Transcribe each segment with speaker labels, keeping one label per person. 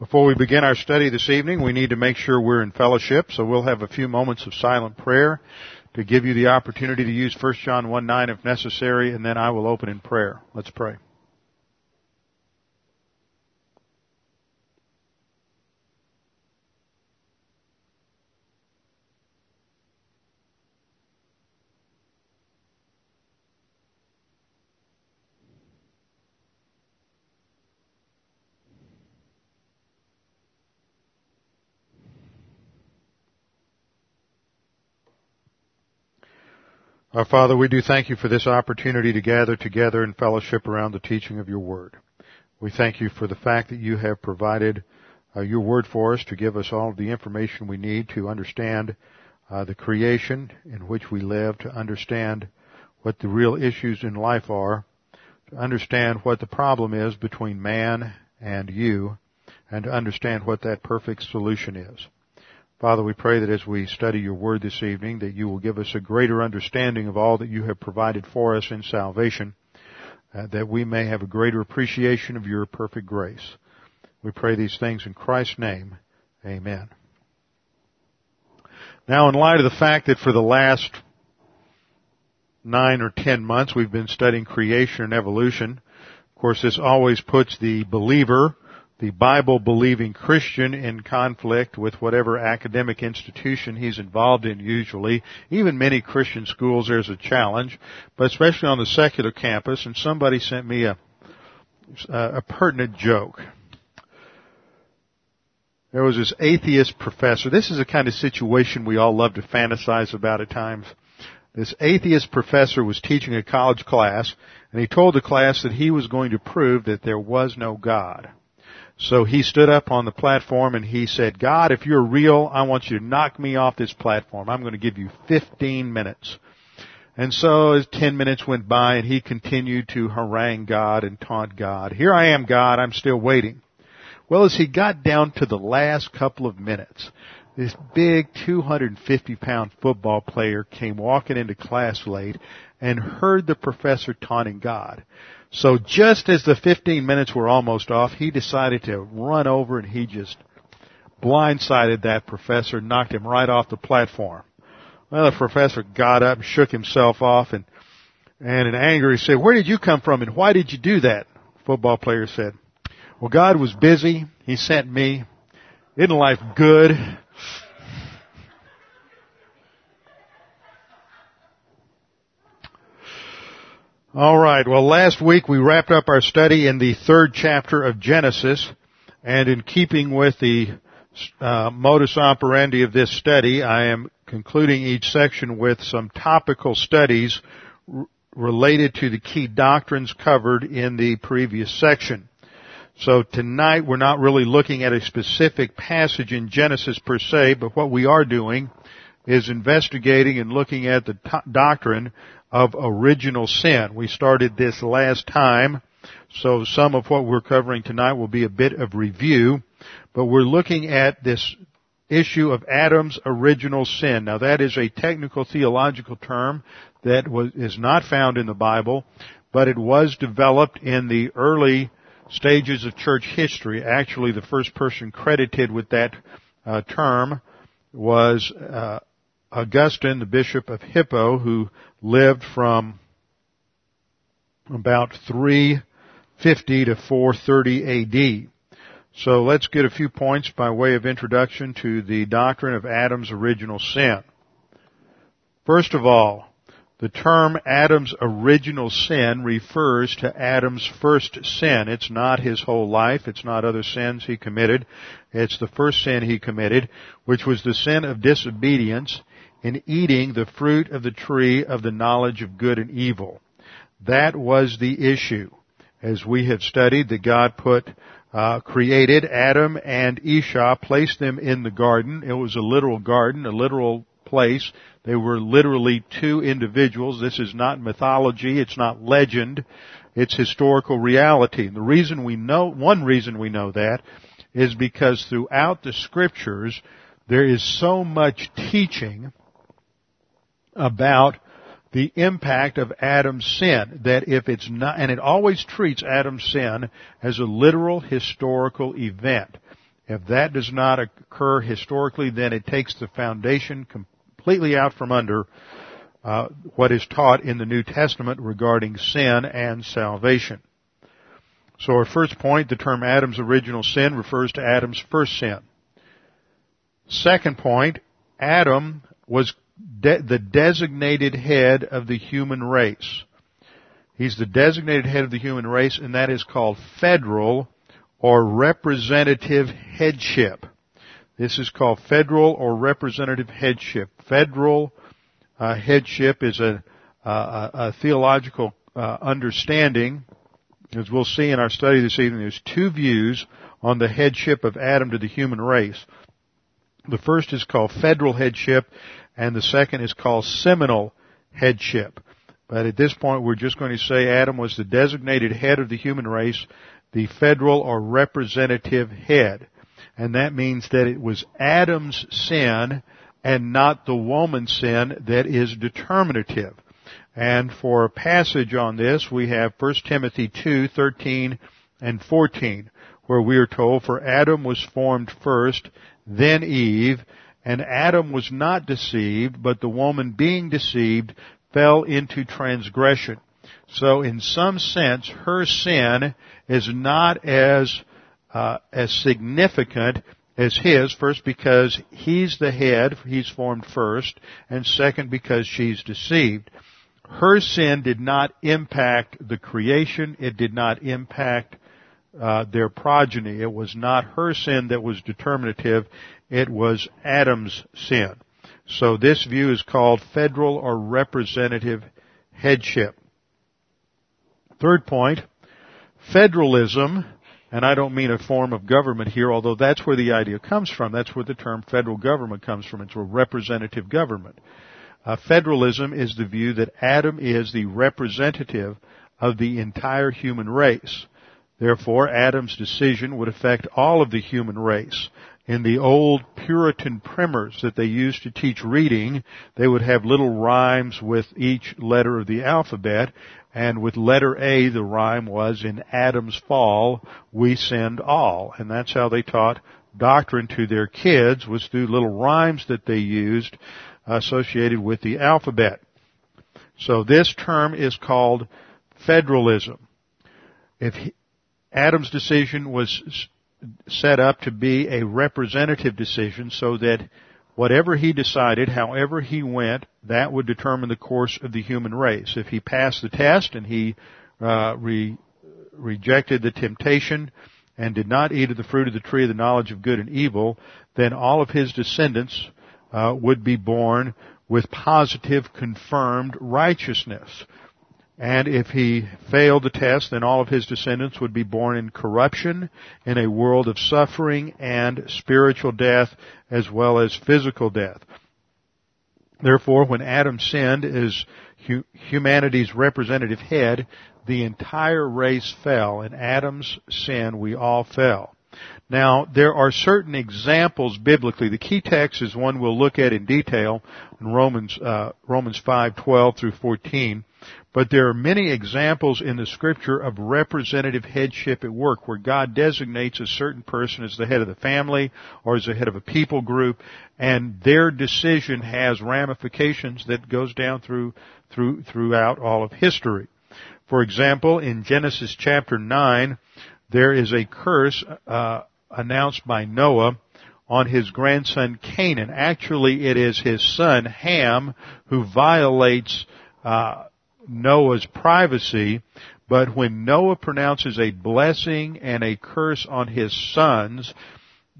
Speaker 1: Before we begin our study this evening, we need to make sure we're in fellowship, so we'll have a few moments of silent prayer to give you the opportunity to use 1 John 1 9 if necessary, and then I will open in prayer. Let's pray. Our Father, we do thank you for this opportunity to gather together in fellowship around the teaching of your word. We thank you for the fact that you have provided uh, your word for us to give us all the information we need to understand uh, the creation in which we live, to understand what the real issues in life are, to understand what the problem is between man and you, and to understand what that perfect solution is. Father, we pray that as we study your word this evening, that you will give us a greater understanding of all that you have provided for us in salvation, uh, that we may have a greater appreciation of your perfect grace. We pray these things in Christ's name. Amen. Now, in light of the fact that for the last nine or ten months we've been studying creation and evolution, of course, this always puts the believer the Bible believing Christian in conflict with whatever academic institution he's involved in usually. Even many Christian schools there's a challenge, but especially on the secular campus and somebody sent me a, a pertinent joke. There was this atheist professor. This is a kind of situation we all love to fantasize about at times. This atheist professor was teaching a college class and he told the class that he was going to prove that there was no God. So he stood up on the platform and he said, God, if you're real, I want you to knock me off this platform. I'm going to give you 15 minutes. And so as 10 minutes went by and he continued to harangue God and taunt God. Here I am, God, I'm still waiting. Well, as he got down to the last couple of minutes, this big 250 pound football player came walking into class late and heard the professor taunting God. So just as the 15 minutes were almost off, he decided to run over and he just blindsided that professor, knocked him right off the platform. Well, the professor got up and shook himself off and, and in anger he said, where did you come from and why did you do that? Football player said, well, God was busy. He sent me. Isn't life good? All right. Well, last week we wrapped up our study in the third chapter of Genesis, and in keeping with the uh, modus operandi of this study, I am concluding each section with some topical studies r- related to the key doctrines covered in the previous section. So tonight we're not really looking at a specific passage in Genesis per se, but what we are doing is investigating and looking at the doctrine of original sin. We started this last time, so some of what we're covering tonight will be a bit of review, but we're looking at this issue of Adam's original sin. Now that is a technical theological term that was, is not found in the Bible, but it was developed in the early stages of church history. Actually, the first person credited with that uh, term was uh, Augustine, the bishop of Hippo, who lived from about 350 to 430 AD. So let's get a few points by way of introduction to the doctrine of Adam's original sin. First of all, the term Adam's original sin refers to Adam's first sin. It's not his whole life. It's not other sins he committed. It's the first sin he committed, which was the sin of disobedience in eating the fruit of the tree of the knowledge of good and evil. That was the issue. As we have studied, that God put, uh, created Adam and Esau, placed them in the garden. It was a literal garden, a literal place. They were literally two individuals. This is not mythology. It's not legend. It's historical reality. And the reason we know, one reason we know that is because throughout the scriptures, there is so much teaching about the impact of Adam's sin that if it's not, and it always treats Adam's sin as a literal historical event. If that does not occur historically, then it takes the foundation completely out from under uh, what is taught in the New Testament regarding sin and salvation. So our first point, the term Adam's original sin refers to Adam's first sin. Second point, Adam was de- the designated head of the human race. He's the designated head of the human race, and that is called federal or representative headship. This is called federal or representative headship. Federal uh, headship is a, a, a theological uh, understanding. As we'll see in our study this evening, there's two views on the headship of Adam to the human race. The first is called federal headship, and the second is called seminal headship. But at this point, we're just going to say Adam was the designated head of the human race, the federal or representative head. And that means that it was Adam's sin and not the woman's sin that is determinative. And for a passage on this, we have 1 Timothy 2, 13 and 14, where we are told, For Adam was formed first, then Eve, and Adam was not deceived, but the woman being deceived fell into transgression. So in some sense, her sin is not as uh, as significant as his. First, because he's the head, he's formed first, and second, because she's deceived. Her sin did not impact the creation. It did not impact uh, their progeny. It was not her sin that was determinative. It was Adam's sin. So this view is called federal or representative headship. Third point, federalism, and I don't mean a form of government here, although that's where the idea comes from. That's where the term federal government comes from. It's a representative government. Uh, federalism is the view that Adam is the representative of the entire human race. Therefore, Adam's decision would affect all of the human race in the old Puritan primers that they used to teach reading, they would have little rhymes with each letter of the alphabet, and with letter A, the rhyme was, in Adam's fall, we sinned all. And that's how they taught doctrine to their kids, was through little rhymes that they used associated with the alphabet. So this term is called federalism. If Adam's decision was set up to be a representative decision so that whatever he decided, however he went, that would determine the course of the human race. If he passed the test and he uh, re- rejected the temptation and did not eat of the fruit of the tree of the knowledge of good and evil, then all of his descendants uh, would be born with positive confirmed righteousness. And if he failed the test, then all of his descendants would be born in corruption, in a world of suffering and spiritual death, as well as physical death. Therefore, when Adam sinned as humanity's representative head, the entire race fell. In Adam's sin, we all fell. Now, there are certain examples biblically. The key text is one we'll look at in detail in Romans, uh, Romans 5:12 through 14. But there are many examples in the scripture of representative headship at work where God designates a certain person as the head of the family or as the head of a people group and their decision has ramifications that goes down through, through, throughout all of history. For example, in Genesis chapter 9, there is a curse, uh, announced by Noah on his grandson Canaan. Actually, it is his son Ham who violates uh, Noah's privacy, but when Noah pronounces a blessing and a curse on his sons,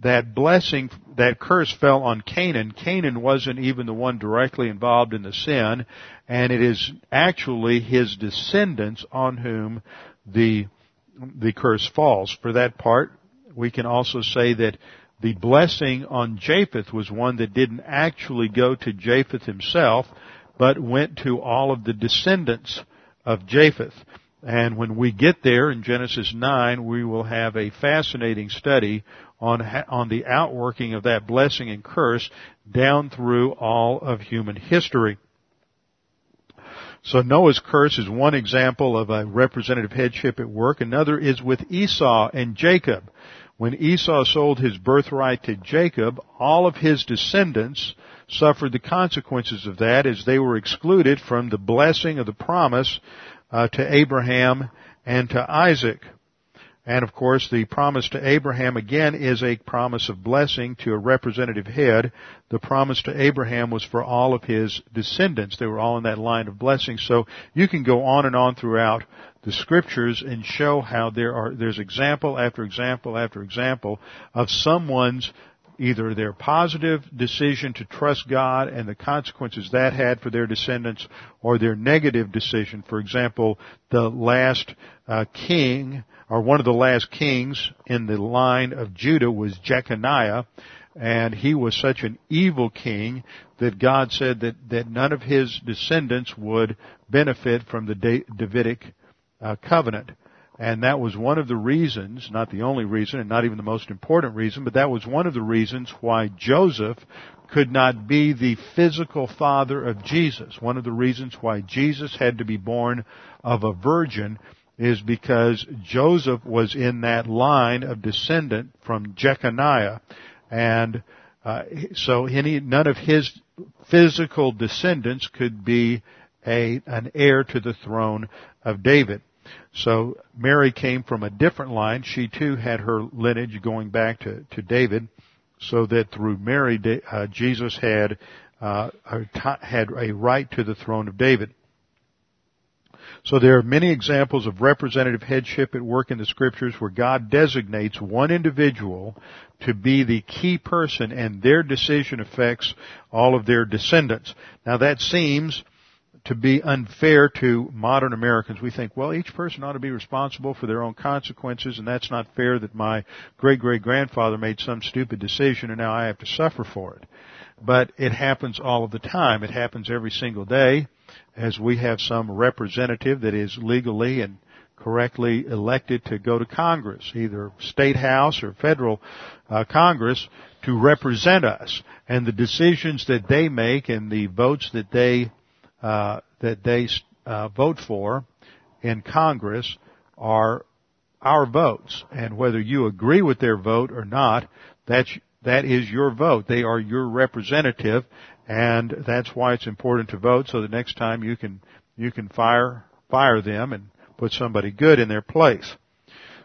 Speaker 1: that blessing, that curse fell on Canaan. Canaan wasn't even the one directly involved in the sin, and it is actually his descendants on whom the, the curse falls. For that part, we can also say that the blessing on Japheth was one that didn't actually go to Japheth himself, but went to all of the descendants of Japheth. And when we get there in Genesis 9, we will have a fascinating study on, on the outworking of that blessing and curse down through all of human history. So Noah's curse is one example of a representative headship at work. Another is with Esau and Jacob. When Esau sold his birthright to Jacob, all of his descendants suffered the consequences of that as they were excluded from the blessing of the promise uh, to Abraham and to Isaac. And of course, the promise to Abraham again is a promise of blessing to a representative head. The promise to Abraham was for all of his descendants. They were all in that line of blessing. So you can go on and on throughout the scriptures and show how there are, there's example after example after example of someone's either their positive decision to trust God and the consequences that had for their descendants or their negative decision. For example, the last uh, king or one of the last kings in the line of Judah was Jeconiah and he was such an evil king that God said that, that none of his descendants would benefit from the Davidic uh, covenant. And that was one of the reasons, not the only reason, and not even the most important reason, but that was one of the reasons why Joseph could not be the physical father of Jesus. One of the reasons why Jesus had to be born of a virgin is because Joseph was in that line of descendant from Jeconiah. And uh, so any, none of his physical descendants could be a, an heir to the throne of David. So Mary came from a different line. She too had her lineage going back to, to David, so that through Mary, uh, Jesus had uh, had a right to the throne of David. So there are many examples of representative headship at work in the scriptures where God designates one individual to be the key person and their decision affects all of their descendants. Now that seems to be unfair to modern Americans. We think, well, each person ought to be responsible for their own consequences, and that's not fair that my great great grandfather made some stupid decision and now I have to suffer for it. But it happens all of the time. It happens every single day as we have some representative that is legally and correctly elected to go to Congress, either state house or federal uh, Congress, to represent us. And the decisions that they make and the votes that they uh, that they uh, vote for in Congress are our votes, and whether you agree with their vote or not, that's that is your vote. They are your representative, and that's why it's important to vote. So the next time you can you can fire fire them and put somebody good in their place.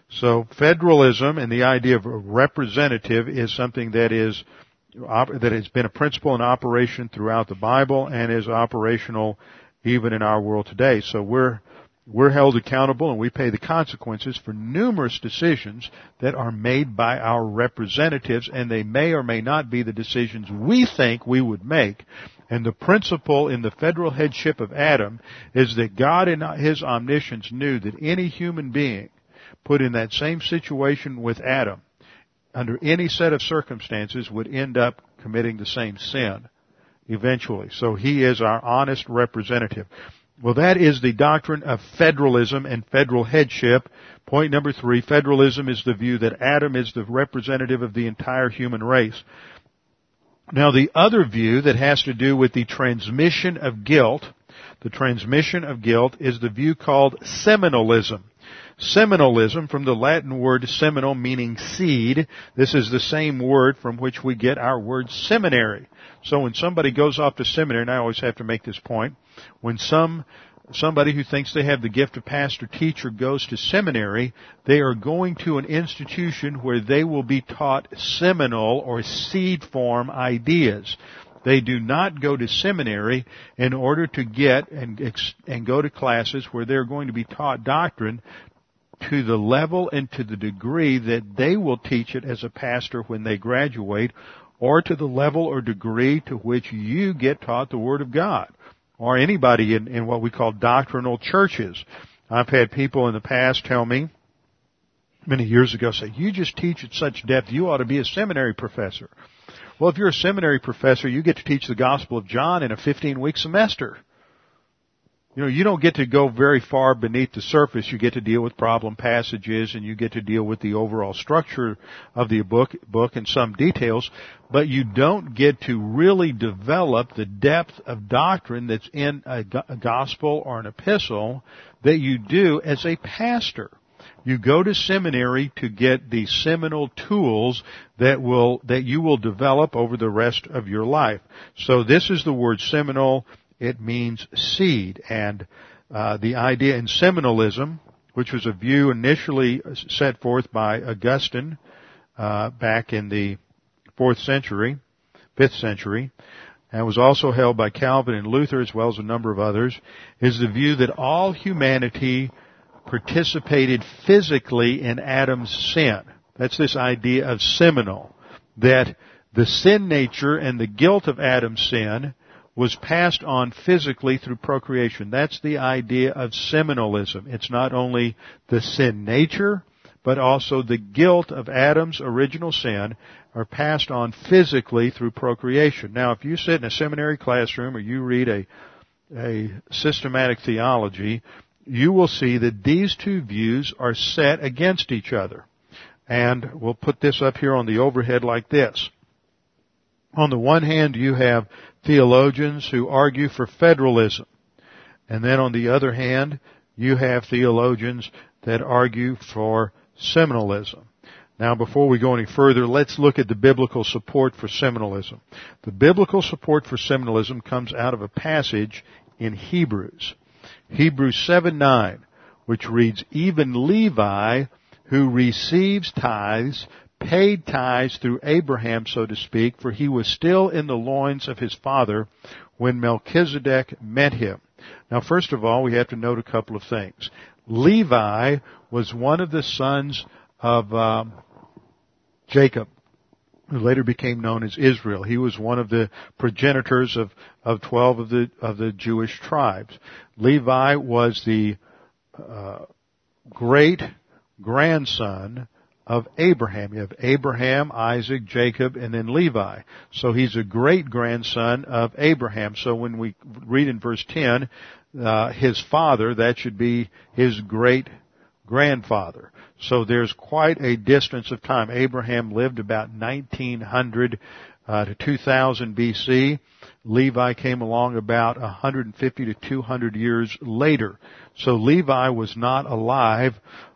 Speaker 1: So federalism and the idea of a representative is something that is that has been a principle in operation throughout the Bible and is operational even in our world today. So we're we're held accountable and we pay the consequences for numerous decisions that are made by our representatives and they may or may not be the decisions we think we would make. And the principle in the federal headship of Adam is that God in His omniscience knew that any human being put in that same situation with Adam under any set of circumstances would end up committing the same sin eventually. So he is our honest representative. Well, that is the doctrine of federalism and federal headship. Point number three, federalism is the view that Adam is the representative of the entire human race. Now the other view that has to do with the transmission of guilt, the transmission of guilt is the view called seminalism. Seminalism from the Latin word seminal meaning seed. This is the same word from which we get our word seminary. So when somebody goes off to seminary, and I always have to make this point, when some somebody who thinks they have the gift of pastor teacher goes to seminary, they are going to an institution where they will be taught seminal or seed form ideas. They do not go to seminary in order to get and, and go to classes where they're going to be taught doctrine to the level and to the degree that they will teach it as a pastor when they graduate or to the level or degree to which you get taught the Word of God or anybody in, in what we call doctrinal churches. I've had people in the past tell me many years ago say, you just teach at such depth, you ought to be a seminary professor. Well, if you're a seminary professor, you get to teach the Gospel of John in a 15 week semester. You know, you don't get to go very far beneath the surface. You get to deal with problem passages and you get to deal with the overall structure of the book, book and some details, but you don't get to really develop the depth of doctrine that's in a, gospel or an epistle that you do as a pastor. You go to seminary to get the seminal tools that will, that you will develop over the rest of your life. So this is the word seminal. It means seed. And, uh, the idea in seminalism, which was a view initially set forth by Augustine, uh, back in the fourth century, fifth century, and was also held by Calvin and Luther as well as a number of others, is the view that all humanity participated physically in Adam's sin. That's this idea of seminal. That the sin nature and the guilt of Adam's sin was passed on physically through procreation. That's the idea of seminalism. It's not only the sin nature, but also the guilt of Adam's original sin are passed on physically through procreation. Now, if you sit in a seminary classroom or you read a, a systematic theology, you will see that these two views are set against each other. And we'll put this up here on the overhead like this. On the one hand, you have theologians who argue for federalism. And then on the other hand, you have theologians that argue for seminalism. Now before we go any further, let's look at the biblical support for seminalism. The biblical support for seminalism comes out of a passage in Hebrews. Hebrews 7 9, which reads, Even Levi, who receives tithes, paid tithes through Abraham, so to speak, for he was still in the loins of his father when Melchizedek met him. Now, first of all, we have to note a couple of things. Levi was one of the sons of um, Jacob who later became known as Israel. He was one of the progenitors of, of 12 of the, of the Jewish tribes. Levi was the uh, great grandson of Abraham. You have Abraham, Isaac, Jacob, and then Levi. So he's a great grandson of Abraham. So when we read in verse 10, uh, his father, that should be his great grandfather. So there's quite a distance of time. Abraham lived about 1900 uh, to 2000 BC. Levi came along about 150 to 200 years later. So Levi was not alive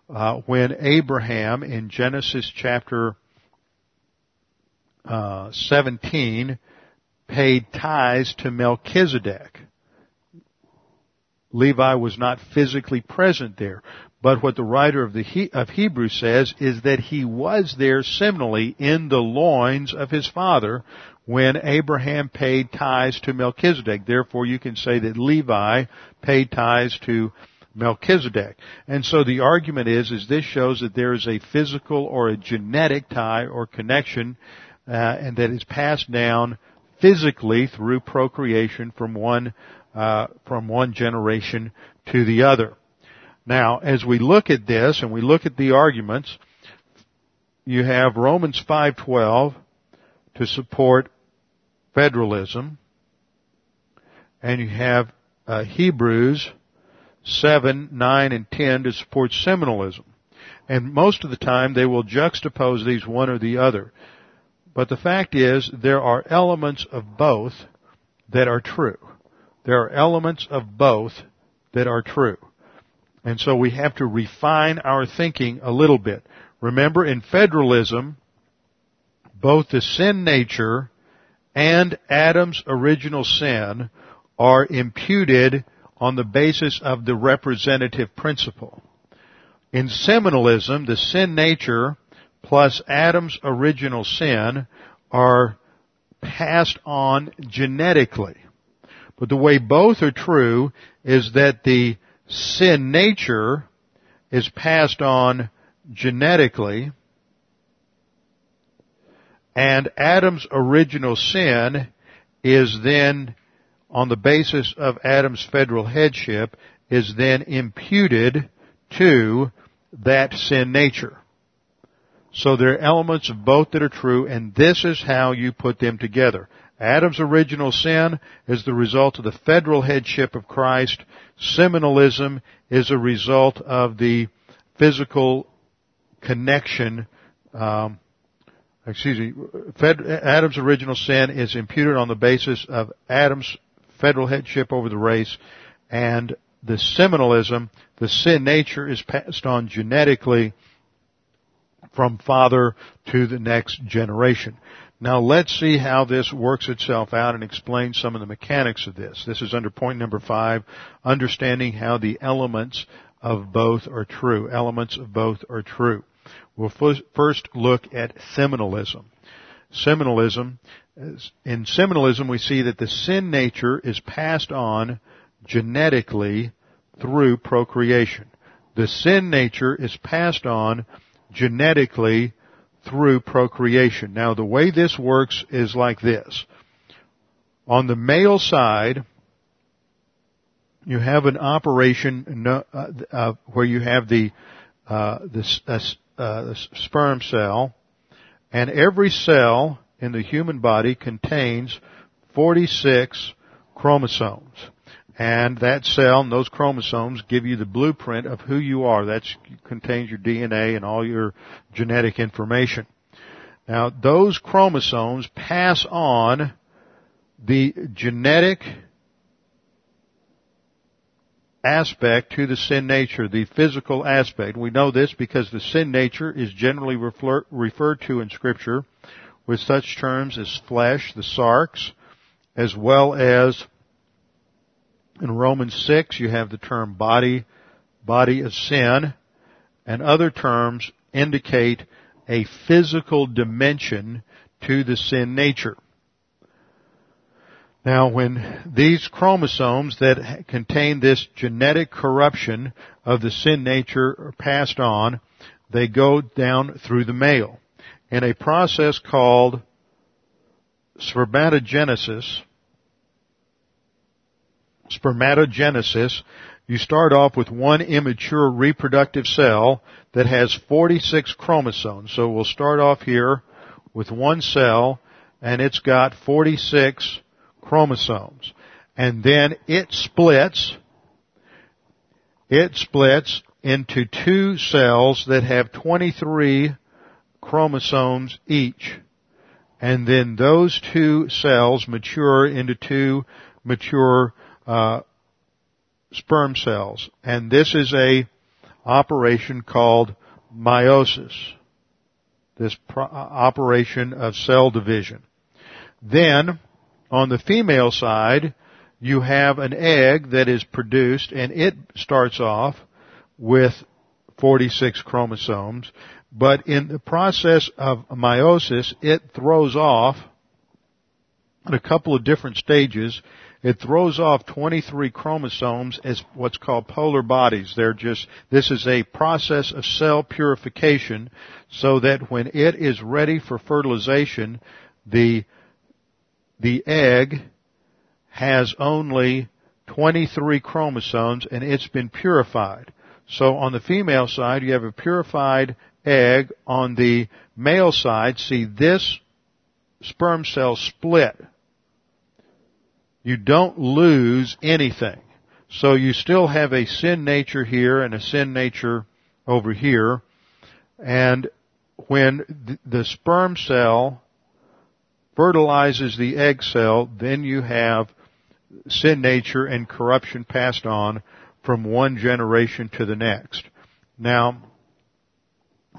Speaker 1: uh, when Abraham in Genesis chapter uh, 17 paid tithes to Melchizedek. Levi was not physically present there. But what the writer of the he- of Hebrews says is that he was there seminally in the loins of his father when Abraham paid tithes to Melchizedek. Therefore, you can say that Levi paid tithes to Melchizedek. And so the argument is, is this shows that there is a physical or a genetic tie or connection, uh, and that is passed down physically through procreation from one uh, from one generation to the other. Now, as we look at this and we look at the arguments, you have Romans 5:12 to support federalism, and you have uh, Hebrews 7, 9, and 10 to support seminalism. And most of the time they will juxtapose these one or the other. But the fact is, there are elements of both that are true. There are elements of both that are true. And so we have to refine our thinking a little bit. Remember, in federalism, both the sin nature and Adam's original sin are imputed on the basis of the representative principle. In seminalism, the sin nature plus Adam's original sin are passed on genetically. But the way both are true is that the sin nature is passed on genetically, and Adam's original sin is then, on the basis of Adam's federal headship, is then imputed to that sin nature. So there are elements of both that are true, and this is how you put them together. Adam's original sin is the result of the federal headship of Christ. Seminalism is a result of the physical connection. Um, excuse me. Adam's original sin is imputed on the basis of Adam's federal headship over the race, and the seminalism, the sin nature, is passed on genetically from father to the next generation. Now let's see how this works itself out and explain some of the mechanics of this. This is under point number five, understanding how the elements of both are true. Elements of both are true. We'll first look at seminalism. Seminalism, in seminalism we see that the sin nature is passed on genetically through procreation. The sin nature is passed on genetically through procreation. Now the way this works is like this. On the male side, you have an operation uh, uh, where you have the uh, the, uh, the sperm cell, and every cell in the human body contains 46 chromosomes. And that cell and those chromosomes give you the blueprint of who you are. That contains your DNA and all your genetic information. Now, those chromosomes pass on the genetic aspect to the sin nature, the physical aspect. We know this because the sin nature is generally refer, referred to in scripture with such terms as flesh, the sarx, as well as in Romans 6, you have the term body, body of sin, and other terms indicate a physical dimension to the sin nature. Now when these chromosomes that contain this genetic corruption of the sin nature are passed on, they go down through the male. In a process called spermatogenesis, spermatogenesis, you start off with one immature reproductive cell that has 46 chromosomes. So we'll start off here with one cell and it's got 46 chromosomes. And then it splits, it splits into two cells that have 23 chromosomes each. And then those two cells mature into two mature uh, sperm cells. And this is a operation called meiosis. This pro- uh, operation of cell division. Then, on the female side, you have an egg that is produced and it starts off with 46 chromosomes, but in the process of meiosis, it throws off at a couple of different stages it throws off 23 chromosomes as what's called polar bodies. They're just, this is a process of cell purification so that when it is ready for fertilization, the, the egg has only 23 chromosomes and it's been purified. So on the female side, you have a purified egg. On the male side, see this sperm cell split you don't lose anything. So you still have a sin nature here and a sin nature over here. And when the sperm cell fertilizes the egg cell, then you have sin nature and corruption passed on from one generation to the next. Now,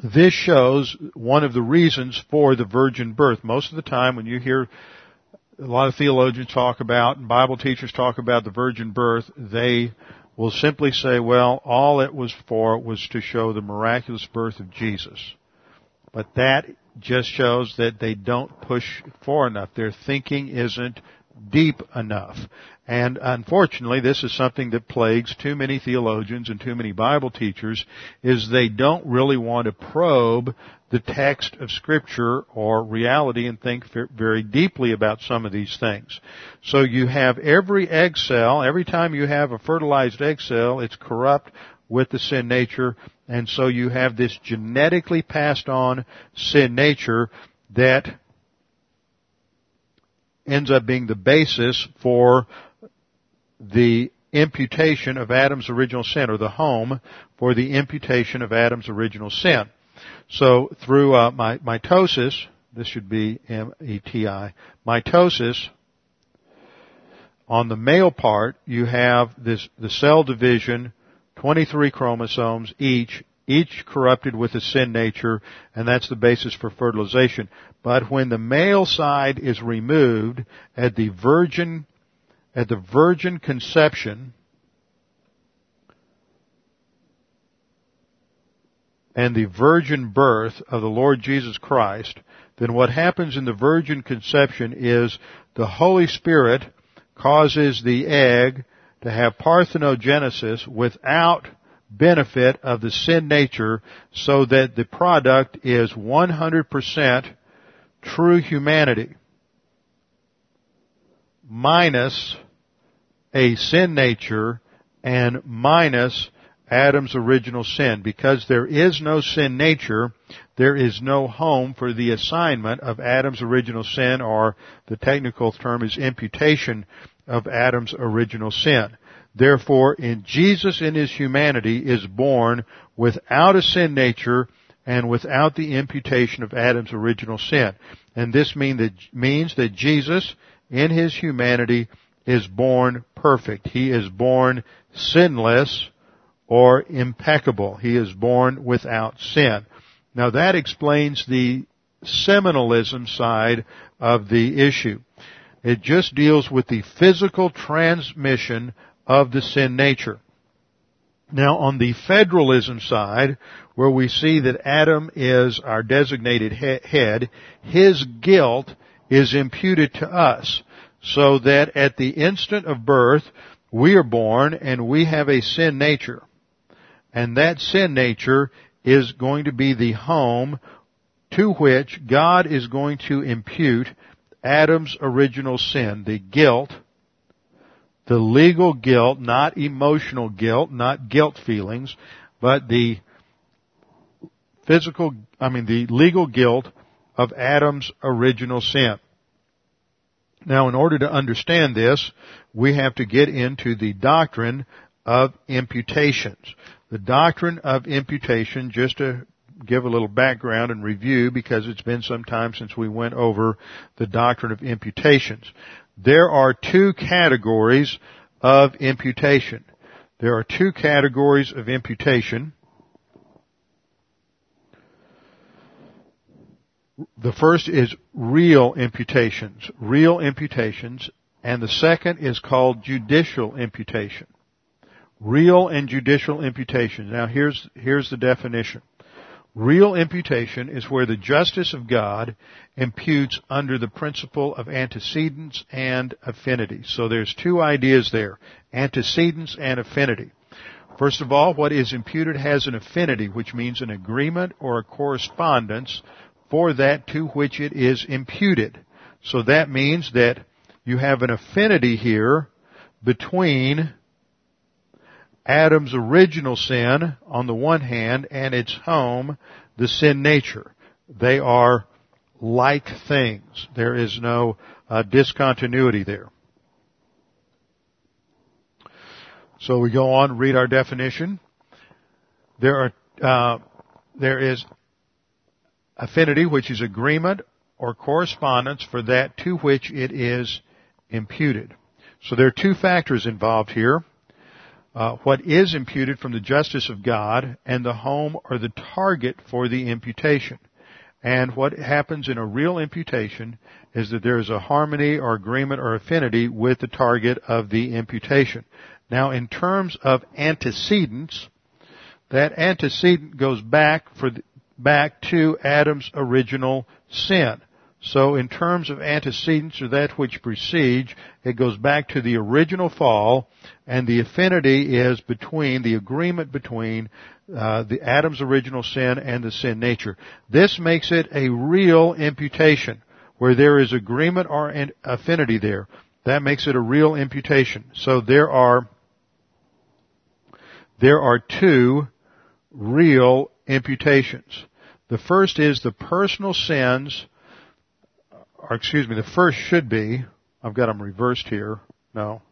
Speaker 1: this shows one of the reasons for the virgin birth. Most of the time when you hear a lot of theologians talk about and Bible teachers talk about the virgin birth, they will simply say, well, all it was for was to show the miraculous birth of Jesus. But that just shows that they don't push far enough. Their thinking isn't deep enough. And unfortunately, this is something that plagues too many theologians and too many Bible teachers, is they don't really want to probe the text of scripture or reality and think very deeply about some of these things. So you have every egg cell, every time you have a fertilized egg cell, it's corrupt with the sin nature, and so you have this genetically passed on sin nature that ends up being the basis for the imputation of Adam's original sin, or the home for the imputation of Adam's original sin. So through uh, my, mitosis, this should be M-E-T-I, mitosis, on the male part, you have this, the cell division, 23 chromosomes each, each corrupted with a sin nature, and that's the basis for fertilization. But when the male side is removed at the virgin, at the virgin conception, and the virgin birth of the Lord Jesus Christ, then what happens in the virgin conception is the Holy Spirit causes the egg to have parthenogenesis without benefit of the sin nature so that the product is 100% true humanity minus a sin nature and minus Adam's original sin. Because there is no sin nature, there is no home for the assignment of Adam's original sin or the technical term is imputation of Adam's original sin. Therefore, in Jesus in his humanity is born without a sin nature and without the imputation of Adam's original sin. And this mean that, means that Jesus in his humanity is born perfect. He is born sinless or impeccable. He is born without sin. Now that explains the seminalism side of the issue. It just deals with the physical transmission of the sin nature. Now on the federalism side, where we see that Adam is our designated head, his guilt is imputed to us, so that at the instant of birth, we are born and we have a sin nature. And that sin nature is going to be the home to which God is going to impute Adam's original sin, the guilt, the legal guilt, not emotional guilt, not guilt feelings, but the physical, I mean the legal guilt of Adam's original sin. Now in order to understand this, we have to get into the doctrine of imputations. The doctrine of imputation, just to give a little background and review because it's been some time since we went over the doctrine of imputations. There are two categories of imputation. There are two categories of imputation. The first is real imputations, real imputations, and the second is called judicial imputation. Real and judicial imputation. Now here's, here's the definition. Real imputation is where the justice of God imputes under the principle of antecedents and affinity. So there's two ideas there. Antecedents and affinity. First of all, what is imputed has an affinity, which means an agreement or a correspondence for that to which it is imputed. So that means that you have an affinity here between Adam's original sin on the one hand and its home, the sin nature. They are like things. There is no uh, discontinuity there. So we go on, read our definition. There are, uh, there is affinity, which is agreement or correspondence for that to which it is imputed. So there are two factors involved here uh, what is imputed from the justice of God and the home are the target for the imputation. And what happens in a real imputation is that there is a harmony or agreement or affinity with the target of the imputation. Now in terms of antecedents, that antecedent goes back for the, back to Adam's original sin. So in terms of antecedents or that which precedes, it goes back to the original fall, and the affinity is between, the agreement between uh, the Adam's original sin and the sin nature. This makes it a real imputation, where there is agreement or affinity there. That makes it a real imputation. So there are there are two real imputations. The first is the personal sins, or excuse me, the first should be, I've got them reversed here. No.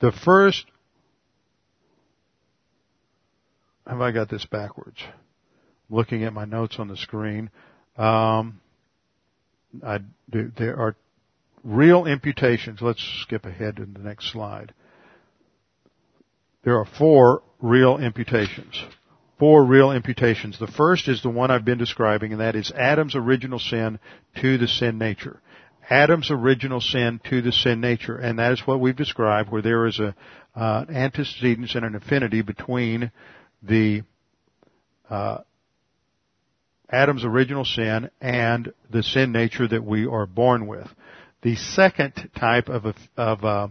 Speaker 1: The first, have I got this backwards? looking at my notes on the screen. Um, I, there are real imputations. Let's skip ahead to the next slide. There are four real imputations. Four real imputations. The first is the one I've been describing, and that is Adam's original sin to the sin nature. Adam's original sin to the sin nature, and that is what we've described, where there is a uh, antecedence and an affinity between the uh, Adam's original sin and the sin nature that we are born with. The second type of, of uh,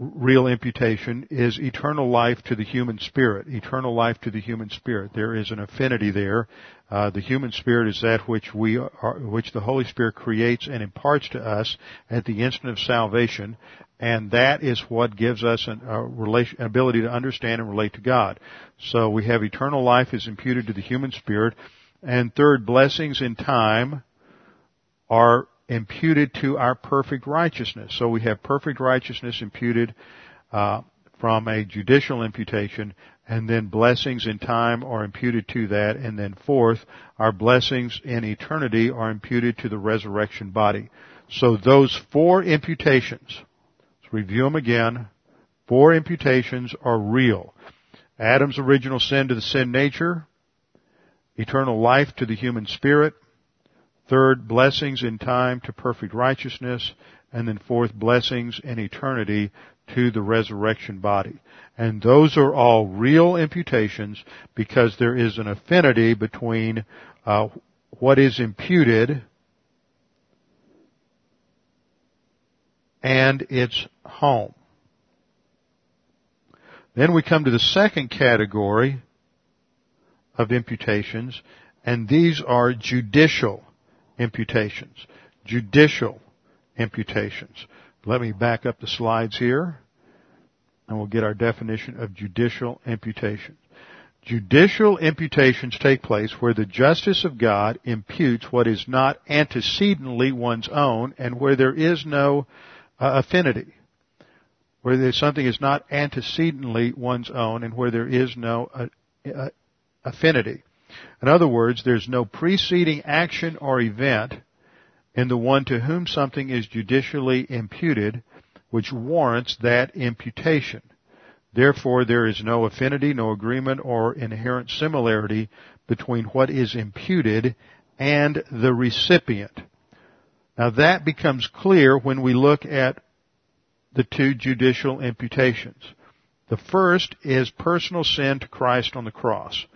Speaker 1: real imputation is eternal life to the human spirit. Eternal life to the human spirit. There is an affinity there. Uh, the human spirit is that which we are, which the Holy Spirit creates and imparts to us at the instant of salvation, and that is what gives us an, a relation, ability to understand and relate to God. So we have eternal life is imputed to the human spirit, and third, blessings in time are imputed to our perfect righteousness. So we have perfect righteousness imputed uh, from a judicial imputation, and then blessings in time are imputed to that, and then fourth, our blessings in eternity are imputed to the resurrection body. So those four imputations, let's review them again. Four imputations are real. Adam's original sin to the sin nature, eternal life to the human spirit, Third, blessings in time to perfect righteousness. And then fourth, blessings in eternity to the resurrection body. And those are all real imputations because there is an affinity between uh, what is imputed and its home. Then we come to the second category of imputations, and these are judicial imputations. Judicial imputations. Let me back up the slides here and we'll get our definition of judicial imputation. Judicial imputations take place where the justice of God imputes what is not antecedently one's own and where there is no uh, affinity. Where something is not antecedently one's own and where there is no uh, uh, affinity. In other words, there's no preceding action or event in the one to whom something is judicially imputed which warrants that imputation. Therefore, there is no affinity, no agreement, or inherent similarity between what is imputed and the recipient. Now that becomes clear when we look at the two judicial imputations. The first is personal sin to Christ on the cross.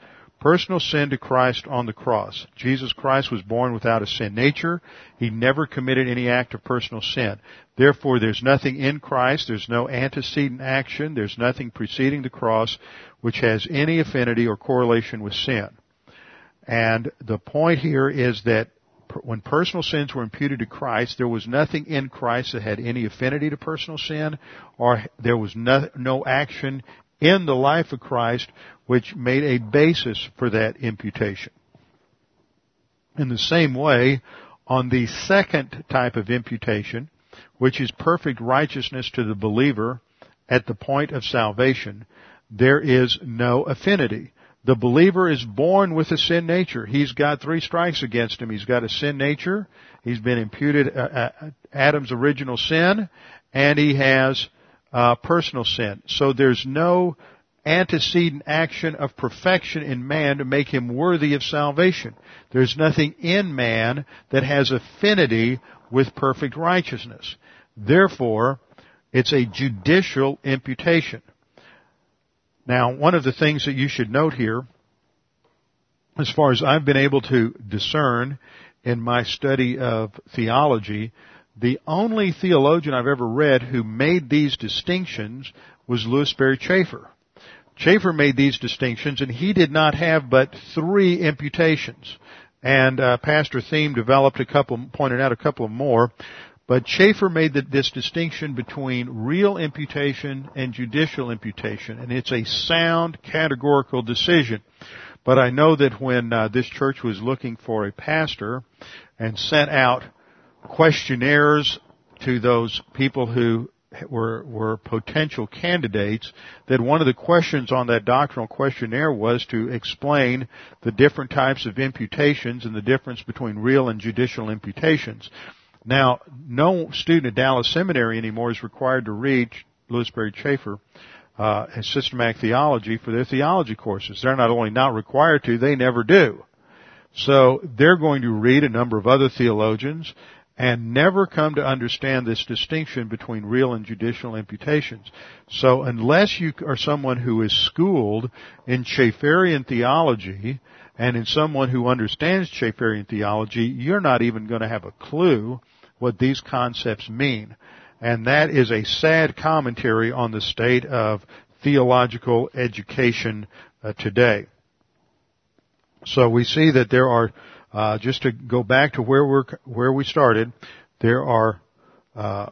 Speaker 1: Personal sin to Christ on the cross. Jesus Christ was born without a sin nature. He never committed any act of personal sin. Therefore, there's nothing in Christ, there's no antecedent action, there's nothing preceding the cross which has any affinity or correlation with sin. And the point here is that when personal sins were imputed to Christ, there was nothing in Christ that had any affinity to personal sin, or there was no, no action in the life of Christ which made a basis for that imputation. In the same way, on the second type of imputation, which is perfect righteousness to the believer at the point of salvation, there is no affinity. The believer is born with a sin nature. He's got three strikes against him. He's got a sin nature. He's been imputed uh, uh, Adam's original sin, and he has uh, personal sin. So there's no antecedent action of perfection in man to make him worthy of salvation. There's nothing in man that has affinity with perfect righteousness. Therefore, it's a judicial imputation. Now, one of the things that you should note here, as far as I've been able to discern in my study of theology, the only theologian I've ever read who made these distinctions was Lewis Sperry Chafer. Chafer made these distinctions and he did not have but three imputations. And uh, Pastor Thieme developed a couple, pointed out a couple more. But Chafer made the, this distinction between real imputation and judicial imputation, and it's a sound categorical decision. But I know that when uh, this church was looking for a pastor and sent out questionnaires to those people who were were potential candidates that one of the questions on that doctrinal questionnaire was to explain the different types of imputations and the difference between real and judicial imputations. Now, no student at Dallas Seminary anymore is required to read Lewis Sperry Chafer uh, and systematic theology for their theology courses. They're not only not required to, they never do. So they're going to read a number of other theologians and never come to understand this distinction between real and judicial imputations. So unless you are someone who is schooled in Chaferian theology and in someone who understands Chaferian theology, you're not even going to have a clue what these concepts mean. And that is a sad commentary on the state of theological education uh, today. So we see that there are uh, just to go back to where we're where we started, there are uh,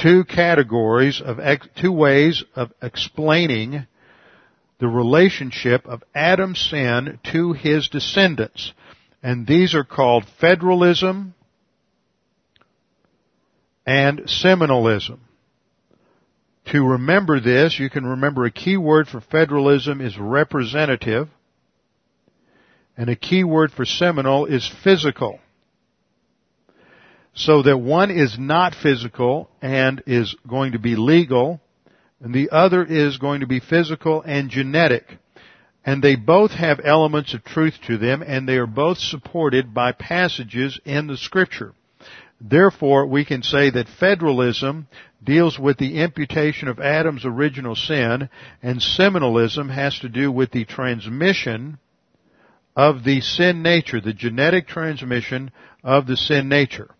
Speaker 1: two categories of ex- two ways of explaining the relationship of Adam's sin to his descendants, and these are called federalism and seminalism. To remember this, you can remember a key word for federalism is representative and a key word for seminal is physical. So that one is not physical and is going to be legal, and the other is going to be physical and genetic. And they both have elements of truth to them, and they are both supported by passages in the scripture. Therefore, we can say that federalism deals with the imputation of Adam's original sin, and seminalism has to do with the transmission of the sin nature, the genetic transmission of the sin nature.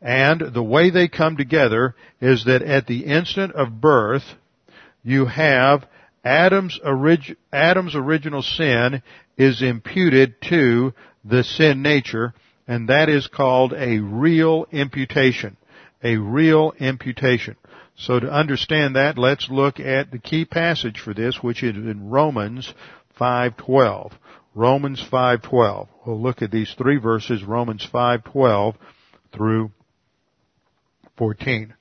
Speaker 1: And the way they come together is that at the instant of birth, you have Adam's, orig- Adam's original sin is imputed to the sin nature, and that is called a real imputation. A real imputation. So to understand that, let's look at the key passage for this, which is in Romans 5:12. Romans 5:12. We'll look at these three verses, Romans 5:12 through 14.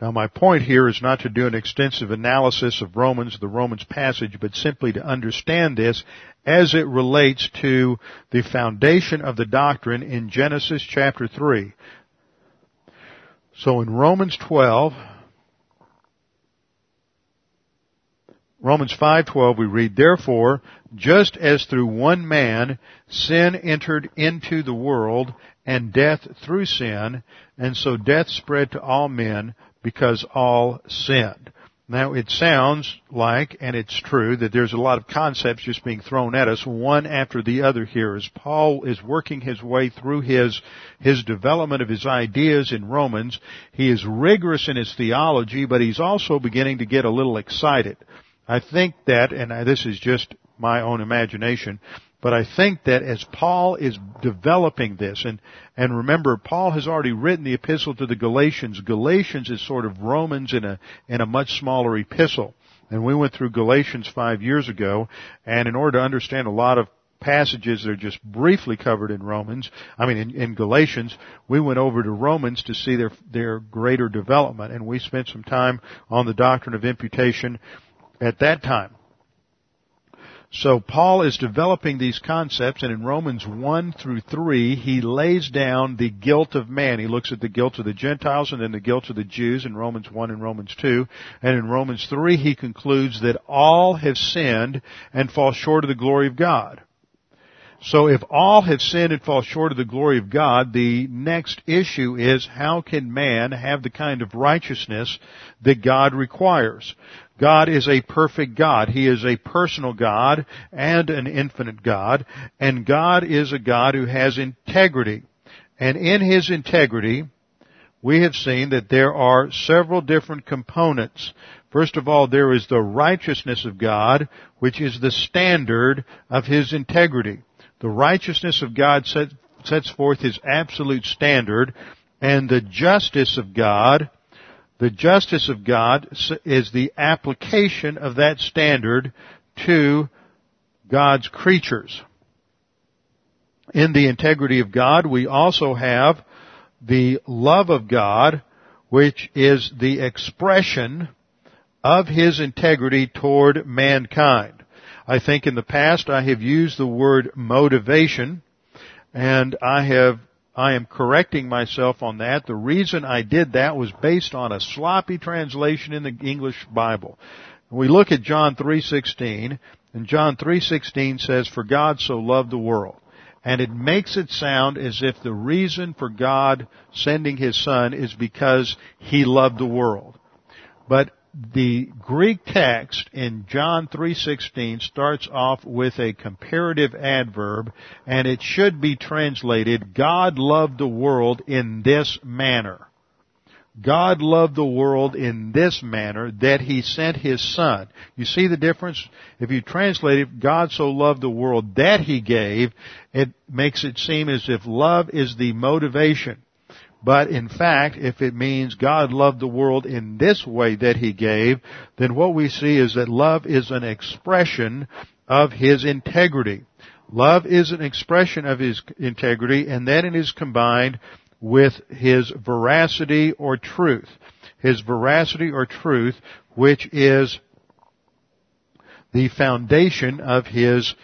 Speaker 1: Now my point here is not to do an extensive analysis of Romans, the Romans passage, but simply to understand this as it relates to the foundation of the doctrine in Genesis chapter 3. So in Romans 12, Romans 5:12 we read, "Therefore, just as through one man sin entered into the world and death through sin, and so death spread to all men because all sinned." Now it sounds like, and it's true, that there's a lot of concepts just being thrown at us one after the other here as Paul is working his way through his, his development of his ideas in Romans. He is rigorous in his theology, but he's also beginning to get a little excited. I think that, and this is just my own imagination, but I think that as Paul is developing this, and, and remember, Paul has already written the epistle to the Galatians. Galatians is sort of Romans in a, in a much smaller epistle. And we went through Galatians five years ago, and in order to understand a lot of passages that are just briefly covered in Romans, I mean in, in, Galatians, we went over to Romans to see their, their greater development, and we spent some time on the doctrine of imputation at that time. So Paul is developing these concepts and in Romans 1 through 3 he lays down the guilt of man. He looks at the guilt of the Gentiles and then the guilt of the Jews in Romans 1 and Romans 2. And in Romans 3 he concludes that all have sinned and fall short of the glory of God. So if all have sinned and fall short of the glory of God, the next issue is how can man have the kind of righteousness that God requires? God is a perfect God. He is a personal God and an infinite God. And God is a God who has integrity. And in His integrity, we have seen that there are several different components. First of all, there is the righteousness of God, which is the standard of His integrity. The righteousness of God set, sets forth His absolute standard, And the justice of God, the justice of God is the application of that standard to God's creatures. In the integrity of God, we also have the love of God, which is the expression of His integrity toward mankind. I think in the past I have used the word motivation, and I have I am correcting myself on that. The reason I did that was based on a sloppy translation in the English Bible. We look at John 3:16, and John 3:16 says, "For God so loved the world." And it makes it sound as if the reason for God sending His Son is because He loved the world. But the Greek text in John 3:16 starts off with a comparative adverb and it should be translated God loved the world in this manner. God loved the world in this manner that he sent his son. You see the difference? If you translate it, God so loved the world that he gave, it makes it seem as if love is the motivation. But in fact, if it means God loved the world in this way that He gave, then what we see is that love is an expression of His integrity. Love is an expression of His integrity and then it is combined with His veracity or truth. His veracity or truth, which is the foundation of His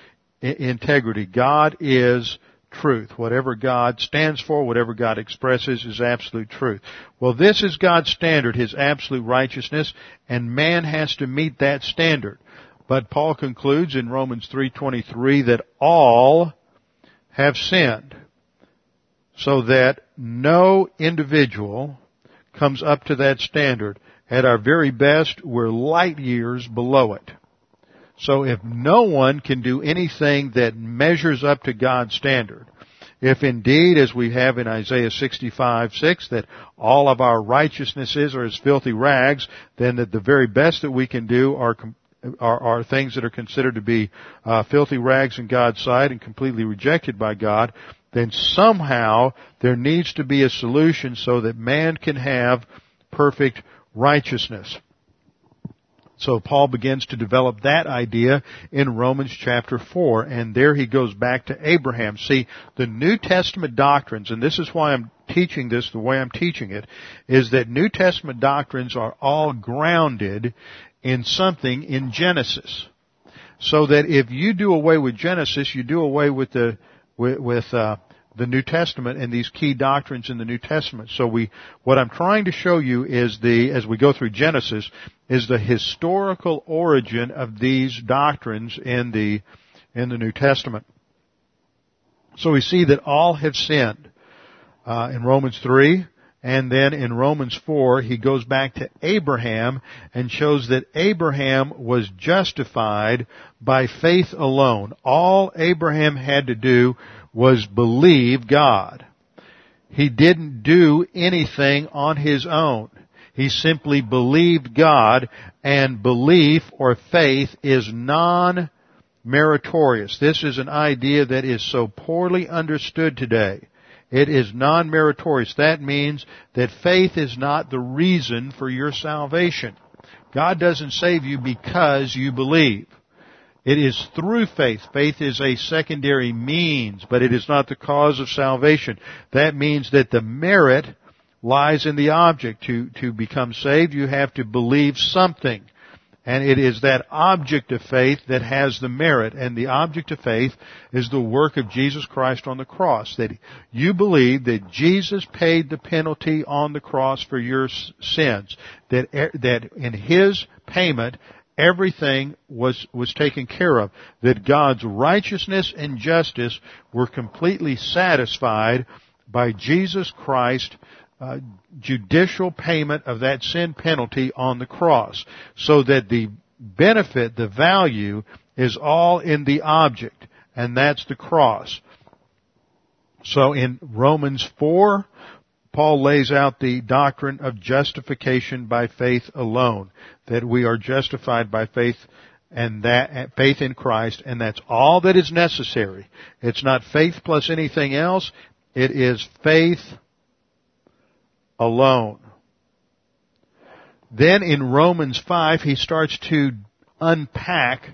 Speaker 1: integrity. God is truth. Whatever God stands for, whatever God expresses is absolute truth. Well, this is God's standard, His absolute righteousness, and man has to meet that standard. But Paul concludes in Romans 3.23 that all have sinned so that no individual comes up to that standard. At our very best, we're light years below it. So if no one can do anything that measures up to God's standard, if indeed, as we have in Isaiah 65, 6, that all of our righteousnesses are as filthy rags, then that the very best that we can do are, are, are things that are considered to be uh, filthy rags in God's sight and completely rejected by God, then somehow there needs to be a solution so that man can have perfect righteousness. So Paul begins to develop that idea in Romans chapter 4, and there he goes back to Abraham. See, the New Testament doctrines, and this is why I'm teaching this the way I'm teaching it, is that New Testament doctrines are all grounded in something in Genesis. So that if you do away with Genesis, you do away with the, with, with uh, the New Testament and these key doctrines in the New Testament. So we, what I'm trying to show you is the, as we go through Genesis, is the historical origin of these doctrines in the, in the New Testament. So we see that all have sinned. Uh, in Romans 3, and then in Romans 4, he goes back to Abraham and shows that Abraham was justified by faith alone. All Abraham had to do was believe God. He didn't do anything on his own. He simply believed God and belief or faith is non-meritorious. This is an idea that is so poorly understood today. It is non-meritorious. That means that faith is not the reason for your salvation. God doesn't save you because you believe. It is through faith. Faith is a secondary means, but it is not the cause of salvation. That means that the merit lies in the object. To, to become saved, you have to believe something. And it is that object of faith that has the merit. And the object of faith is the work of Jesus Christ on the cross. That you believe that Jesus paid the penalty on the cross for your sins. That, er, that in His payment, everything was, was taken care of. That God's righteousness and justice were completely satisfied by Jesus Christ uh, judicial payment of that sin penalty on the cross. So that the benefit, the value, is all in the object, and that's the cross. So in Romans 4, Paul lays out the doctrine of justification by faith alone, that we are justified by faith and that faith in Christ, and that's all that is necessary. It's not faith plus anything else. It is faith alone. Then in Romans 5, he starts to unpack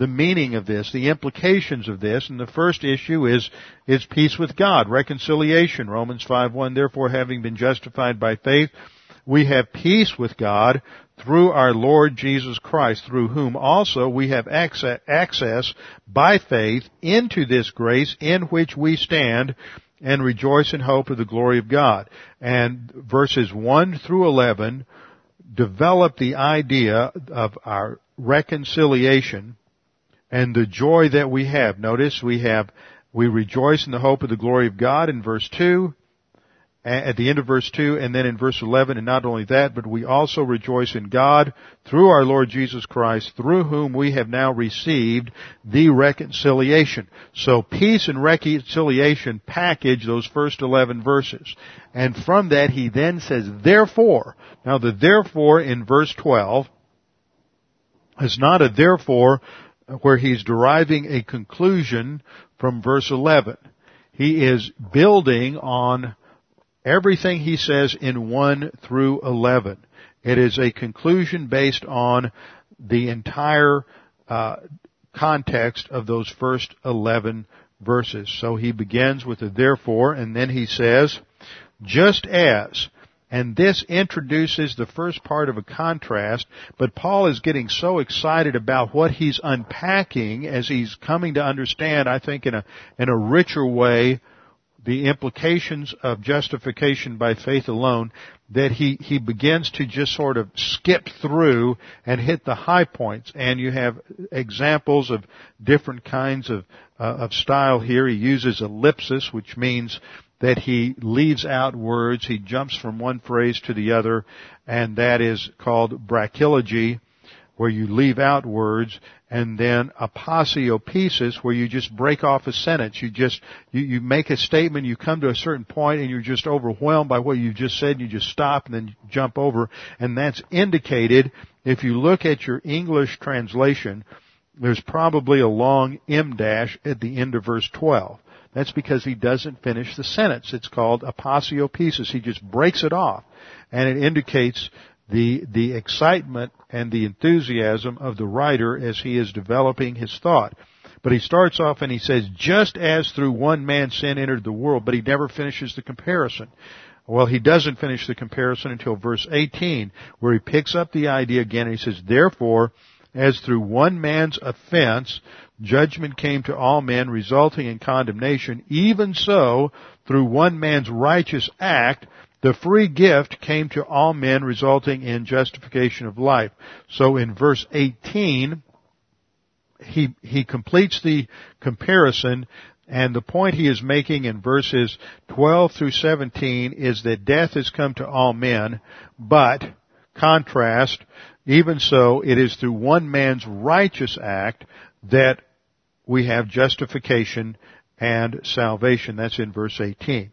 Speaker 1: the meaning of this, the implications of this, and the first issue is, is peace with God, reconciliation. Romans 5.1, therefore having been justified by faith, we have peace with God through our Lord Jesus Christ, through whom also we have access by faith into this grace in which we stand and rejoice in hope of the glory of God. And verses 1 through 11 develop the idea of our reconciliation and the joy that we have. Notice we have, we rejoice in the hope of the glory of God in verse 2, at the end of verse 2, and then in verse 11, and not only that, but we also rejoice in God through our Lord Jesus Christ, through whom we have now received the reconciliation. So peace and reconciliation package those first 11 verses. And from that he then says, therefore, now the therefore in verse 12 is not a therefore where he's deriving a conclusion from verse 11. He is building on everything he says in 1 through 11. It is a conclusion based on the entire uh, context of those first 11 verses. So he begins with a therefore and then he says, just as and this introduces the first part of a contrast, but Paul is getting so excited about what he's unpacking as he's coming to understand, I think in a, in a richer way, the implications of justification by faith alone that he, he begins to just sort of skip through and hit the high points. And you have examples of different kinds of, uh, of style here. He uses ellipsis, which means that he leaves out words, he jumps from one phrase to the other, and that is called brachylogy, where you leave out words, and then aposiopesis, where you just break off a sentence. You just, you, you make a statement, you come to a certain point, and you're just overwhelmed by what you just said, and you just stop and then jump over, and that's indicated, if you look at your English translation, there's probably a long em dash at the end of verse 12. That's because he doesn't finish the sentence. It's called aposiopesis. He just breaks it off. And it indicates the, the excitement and the enthusiasm of the writer as he is developing his thought. But he starts off and he says, just as through one man sin entered the world, but he never finishes the comparison. Well, he doesn't finish the comparison until verse 18, where he picks up the idea again and he says, therefore, as through one man's offense judgment came to all men resulting in condemnation, even so through one man's righteous act the free gift came to all men resulting in justification of life. So in verse 18, he, he completes the comparison and the point he is making in verses 12 through 17 is that death has come to all men, but, contrast, even so, it is through one man's righteous act that we have justification and salvation. That's in verse 18.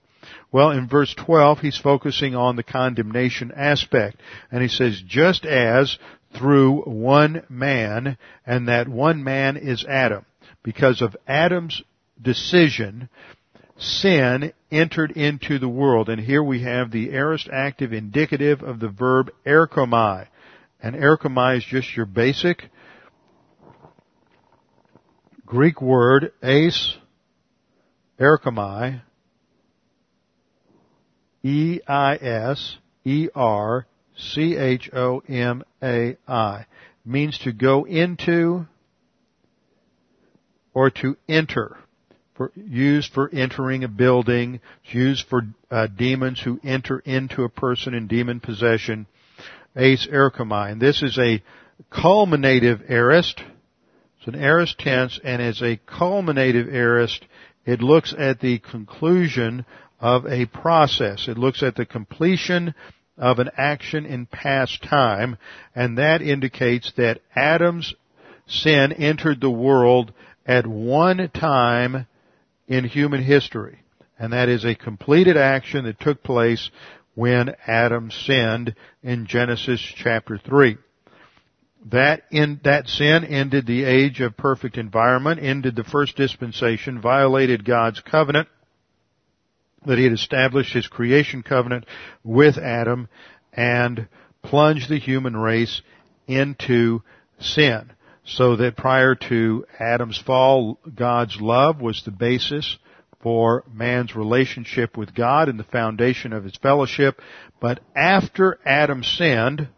Speaker 1: Well, in verse 12, he's focusing on the condemnation aspect. And he says, just as through one man, and that one man is Adam. Because of Adam's decision, sin entered into the world. And here we have the aorist active indicative of the verb erchomai. And erchomai is just your basic Greek word, eis, erchomai, E-I-S-E-R-C-H-O-M-A-I, means to go into or to enter. For, used for entering a building, it's used for uh, demons who enter into a person in demon possession. Eis erchomai. And this is a culminative aorist, it's an aorist tense, and as a culminative aorist, it looks at the conclusion of a process. It looks at the completion of an action in past time, and that indicates that Adam's sin entered the world at one time in human history. And that is a completed action that took place when Adam sinned in Genesis chapter 3. That in, that sin ended the age of perfect environment, ended the first dispensation, violated God's covenant, that he had established his creation covenant with Adam and plunged the human race into sin. So that prior to Adam's fall, God's love was the basis for man's relationship with God and the foundation of his fellowship. But after Adam sinned,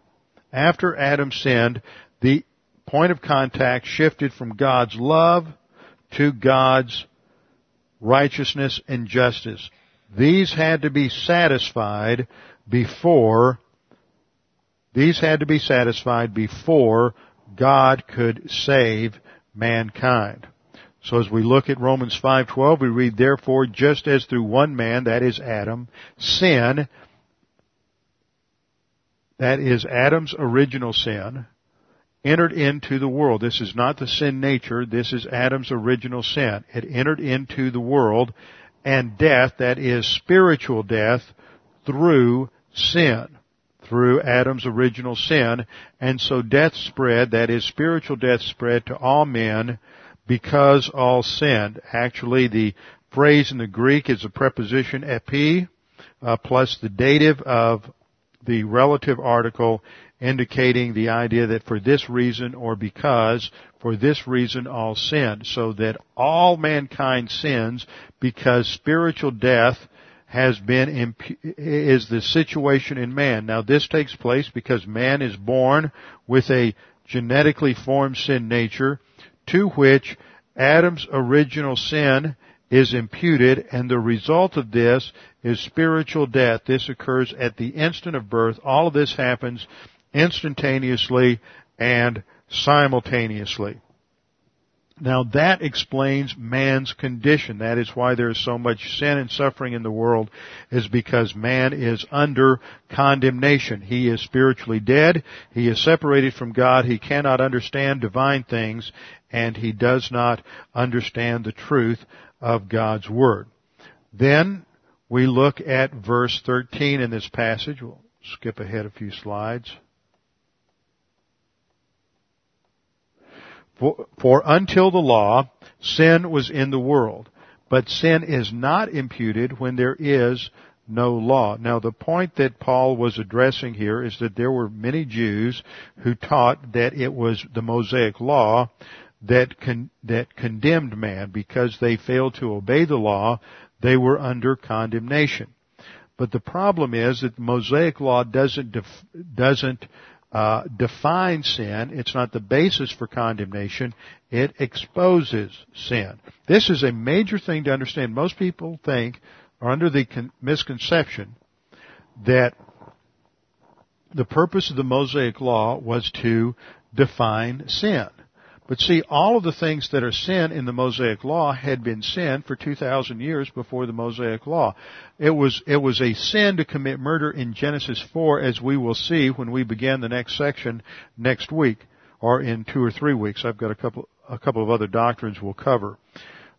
Speaker 1: after Adam sinned, the point of contact shifted from God's love to God's righteousness and justice. These had to be satisfied before, these had to be satisfied before God could save mankind. So as we look at Romans 5:12, we read, "Therefore, just as through one man, that is Adam, sin, that is Adam's original sin, entered into the world. This is not the sin nature, this is Adam's original sin. It entered into the world, and death, that is spiritual death, through sin, through Adam's original sin, and so death spread, that is spiritual death spread to all men because all sinned. Actually, the phrase in the Greek is a preposition epi, uh, plus the dative of the relative article indicating the idea that for this reason or because, for this reason all sin. So that all mankind sins because spiritual death has been, is the situation in man. Now this takes place because man is born with a genetically formed sin nature to which Adam's original sin is imputed and the result of this is spiritual death. This occurs at the instant of birth. All of this happens instantaneously and simultaneously. Now that explains man's condition. That is why there is so much sin and suffering in the world is because man is under condemnation. He is spiritually dead. He is separated from God. He cannot understand divine things and he does not understand the truth of God's Word. Then we look at verse 13 in this passage. We'll skip ahead a few slides. For, for until the law, sin was in the world. But sin is not imputed when there is no law. Now the point that Paul was addressing here is that there were many Jews who taught that it was the Mosaic law that con- that condemned man because they failed to obey the law, they were under condemnation. But the problem is that the Mosaic law doesn't def- doesn't uh, define sin. It's not the basis for condemnation. It exposes sin. This is a major thing to understand. Most people think, or under the con- misconception, that the purpose of the Mosaic law was to define sin. But see, all of the things that are sin in the Mosaic Law had been sin for 2,000 years before the Mosaic Law. It was, it was a sin to commit murder in Genesis 4 as we will see when we begin the next section next week, or in two or three weeks. I've got a couple, a couple of other doctrines we'll cover.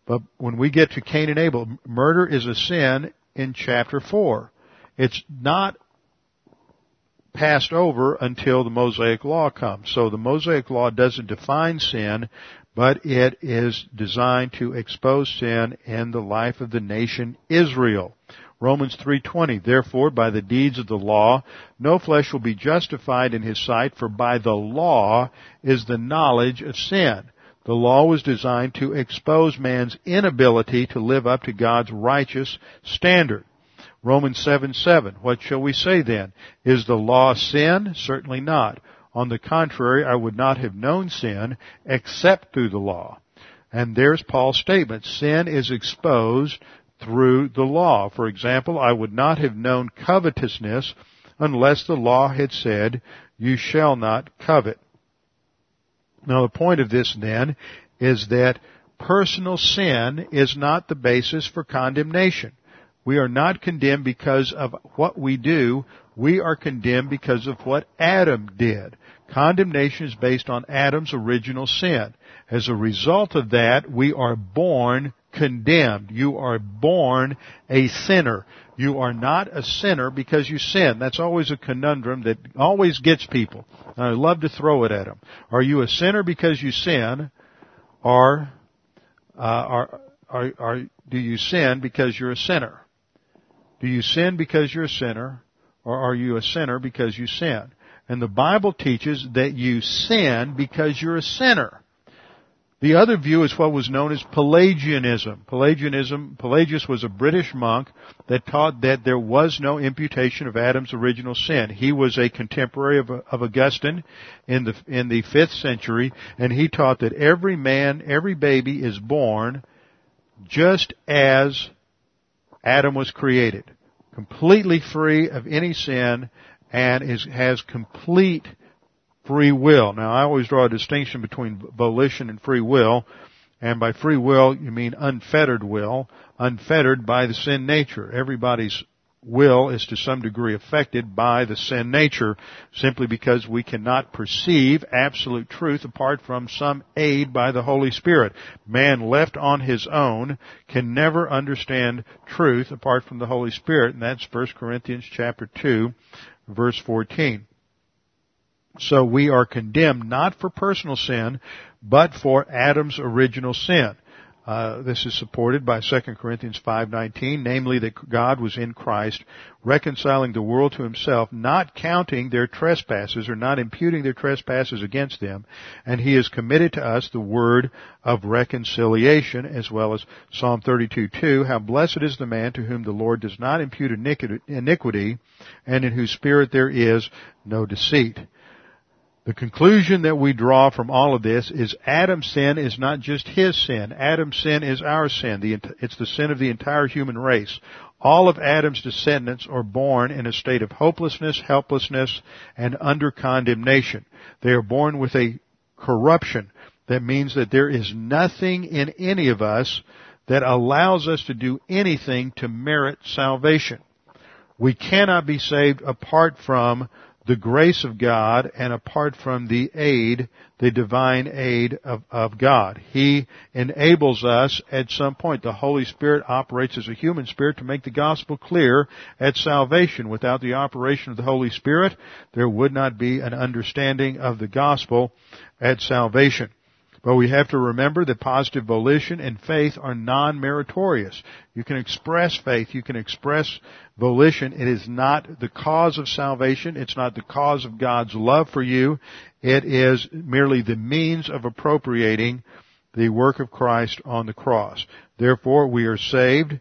Speaker 1: But when we get to Cain and Abel, murder is a sin in chapter 4. It's not passed over until the Mosaic Law comes. So the Mosaic Law doesn't define sin, but it is designed to expose sin in the life of the nation Israel. Romans 3:20 Therefore by the deeds of the law no flesh will be justified in his sight for by the law is the knowledge of sin. The law was designed to expose man's inability to live up to God's righteous standard. Romans 7, 7. What shall we say then? Is the law sin? Certainly not. On the contrary, I would not have known sin except through the law. And there's Paul's statement. Sin is exposed through the law. For example, I would not have known covetousness unless the law had said, you shall not covet. Now the point of this then is that personal sin is not the basis for condemnation. We are not condemned because of what we do. We are condemned because of what Adam did. Condemnation is based on Adam's original sin. As a result of that, we are born condemned. You are born a sinner. You are not a sinner because you sin. That's always a conundrum that always gets people. I love to throw it at them. Are you a sinner because you sin, or uh, are, are, are do you sin because you're a sinner? Do you sin because you're a sinner, or are you a sinner because you sin? And the Bible teaches that you sin because you're a sinner. The other view is what was known as Pelagianism. Pelagianism, Pelagius was a British monk that taught that there was no imputation of Adam's original sin. He was a contemporary of, of Augustine in the, in the 5th century, and he taught that every man, every baby is born just as Adam was created. Completely free of any sin and is, has complete free will. Now I always draw a distinction between volition and free will. And by free will, you mean unfettered will, unfettered by the sin nature. Everybody's will is to some degree affected by the sin nature simply because we cannot perceive absolute truth apart from some aid by the Holy Spirit. Man left on his own can never understand truth apart from the Holy Spirit and that's 1 Corinthians chapter 2 verse 14. So we are condemned not for personal sin, but for Adam's original sin. Uh, this is supported by 2 Corinthians 5:19, namely that God was in Christ, reconciling the world to Himself, not counting their trespasses or not imputing their trespasses against them, and He has committed to us the word of reconciliation, as well as Psalm 32:2. How blessed is the man to whom the Lord does not impute iniquity, and in whose spirit there is no deceit. The conclusion that we draw from all of this is Adam's sin is not just his sin. Adam's sin is our sin. it's the sin of the entire human race. All of Adam's descendants are born in a state of hopelessness, helplessness, and under condemnation. They are born with a corruption that means that there is nothing in any of us that allows us to do anything to merit salvation. We cannot be saved apart from the grace of God and apart from the aid, the divine aid of, of God. He enables us at some point. The Holy Spirit operates as a human spirit to make the gospel clear at salvation. Without the operation of the Holy Spirit, there would not be an understanding of the gospel at salvation. But we have to remember that positive volition and faith are non-meritorious. You can express faith, you can express volition. It is not the cause of salvation. It's not the cause of God's love for you. It is merely the means of appropriating the work of Christ on the cross. Therefore, we are saved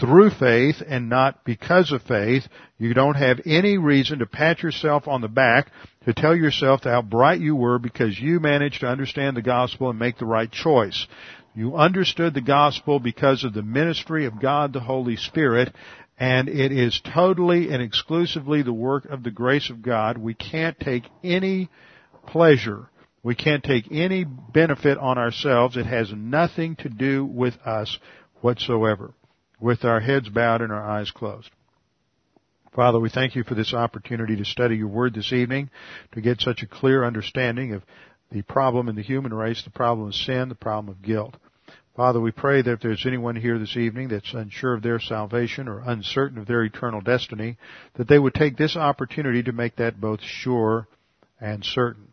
Speaker 1: through faith and not because of faith. You don't have any reason to pat yourself on the back to tell yourself how bright you were because you managed to understand the gospel and make the right choice. You understood the gospel because of the ministry of God the Holy Spirit and it is totally and exclusively the work of the grace of God. We can't take any pleasure. We can't take any benefit on ourselves. It has nothing to do with us whatsoever with our heads bowed and our eyes closed. Father, we thank you for this opportunity to study your word this evening, to get such a clear understanding of the problem in the human race, the problem of sin, the problem of guilt. Father, we pray that if there's anyone here this evening that's unsure of their salvation or uncertain of their eternal destiny, that they would take this opportunity to make that both sure and certain.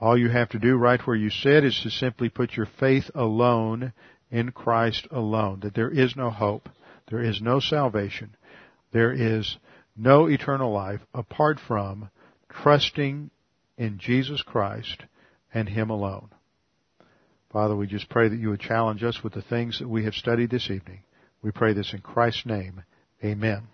Speaker 1: All you have to do right where you sit is to simply put your faith alone in Christ alone, that there is no hope, there is no salvation, there is no eternal life apart from trusting in Jesus Christ and Him alone. Father, we just pray that you would challenge us with the things that we have studied this evening. We pray this in Christ's name. Amen.